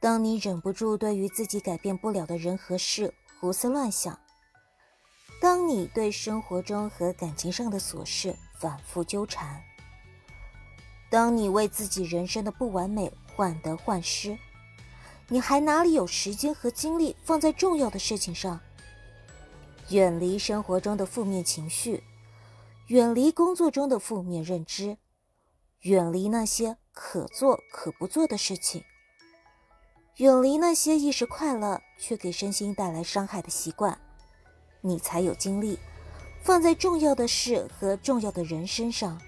当你忍不住对于自己改变不了的人和事胡思乱想，当你对生活中和感情上的琐事反复纠缠，当你为自己人生的不完美患得患失，你还哪里有时间和精力放在重要的事情上？远离生活中的负面情绪，远离工作中的负面认知，远离那些可做可不做的事情。远离那些一时快乐却给身心带来伤害的习惯，你才有精力放在重要的事和重要的人身上。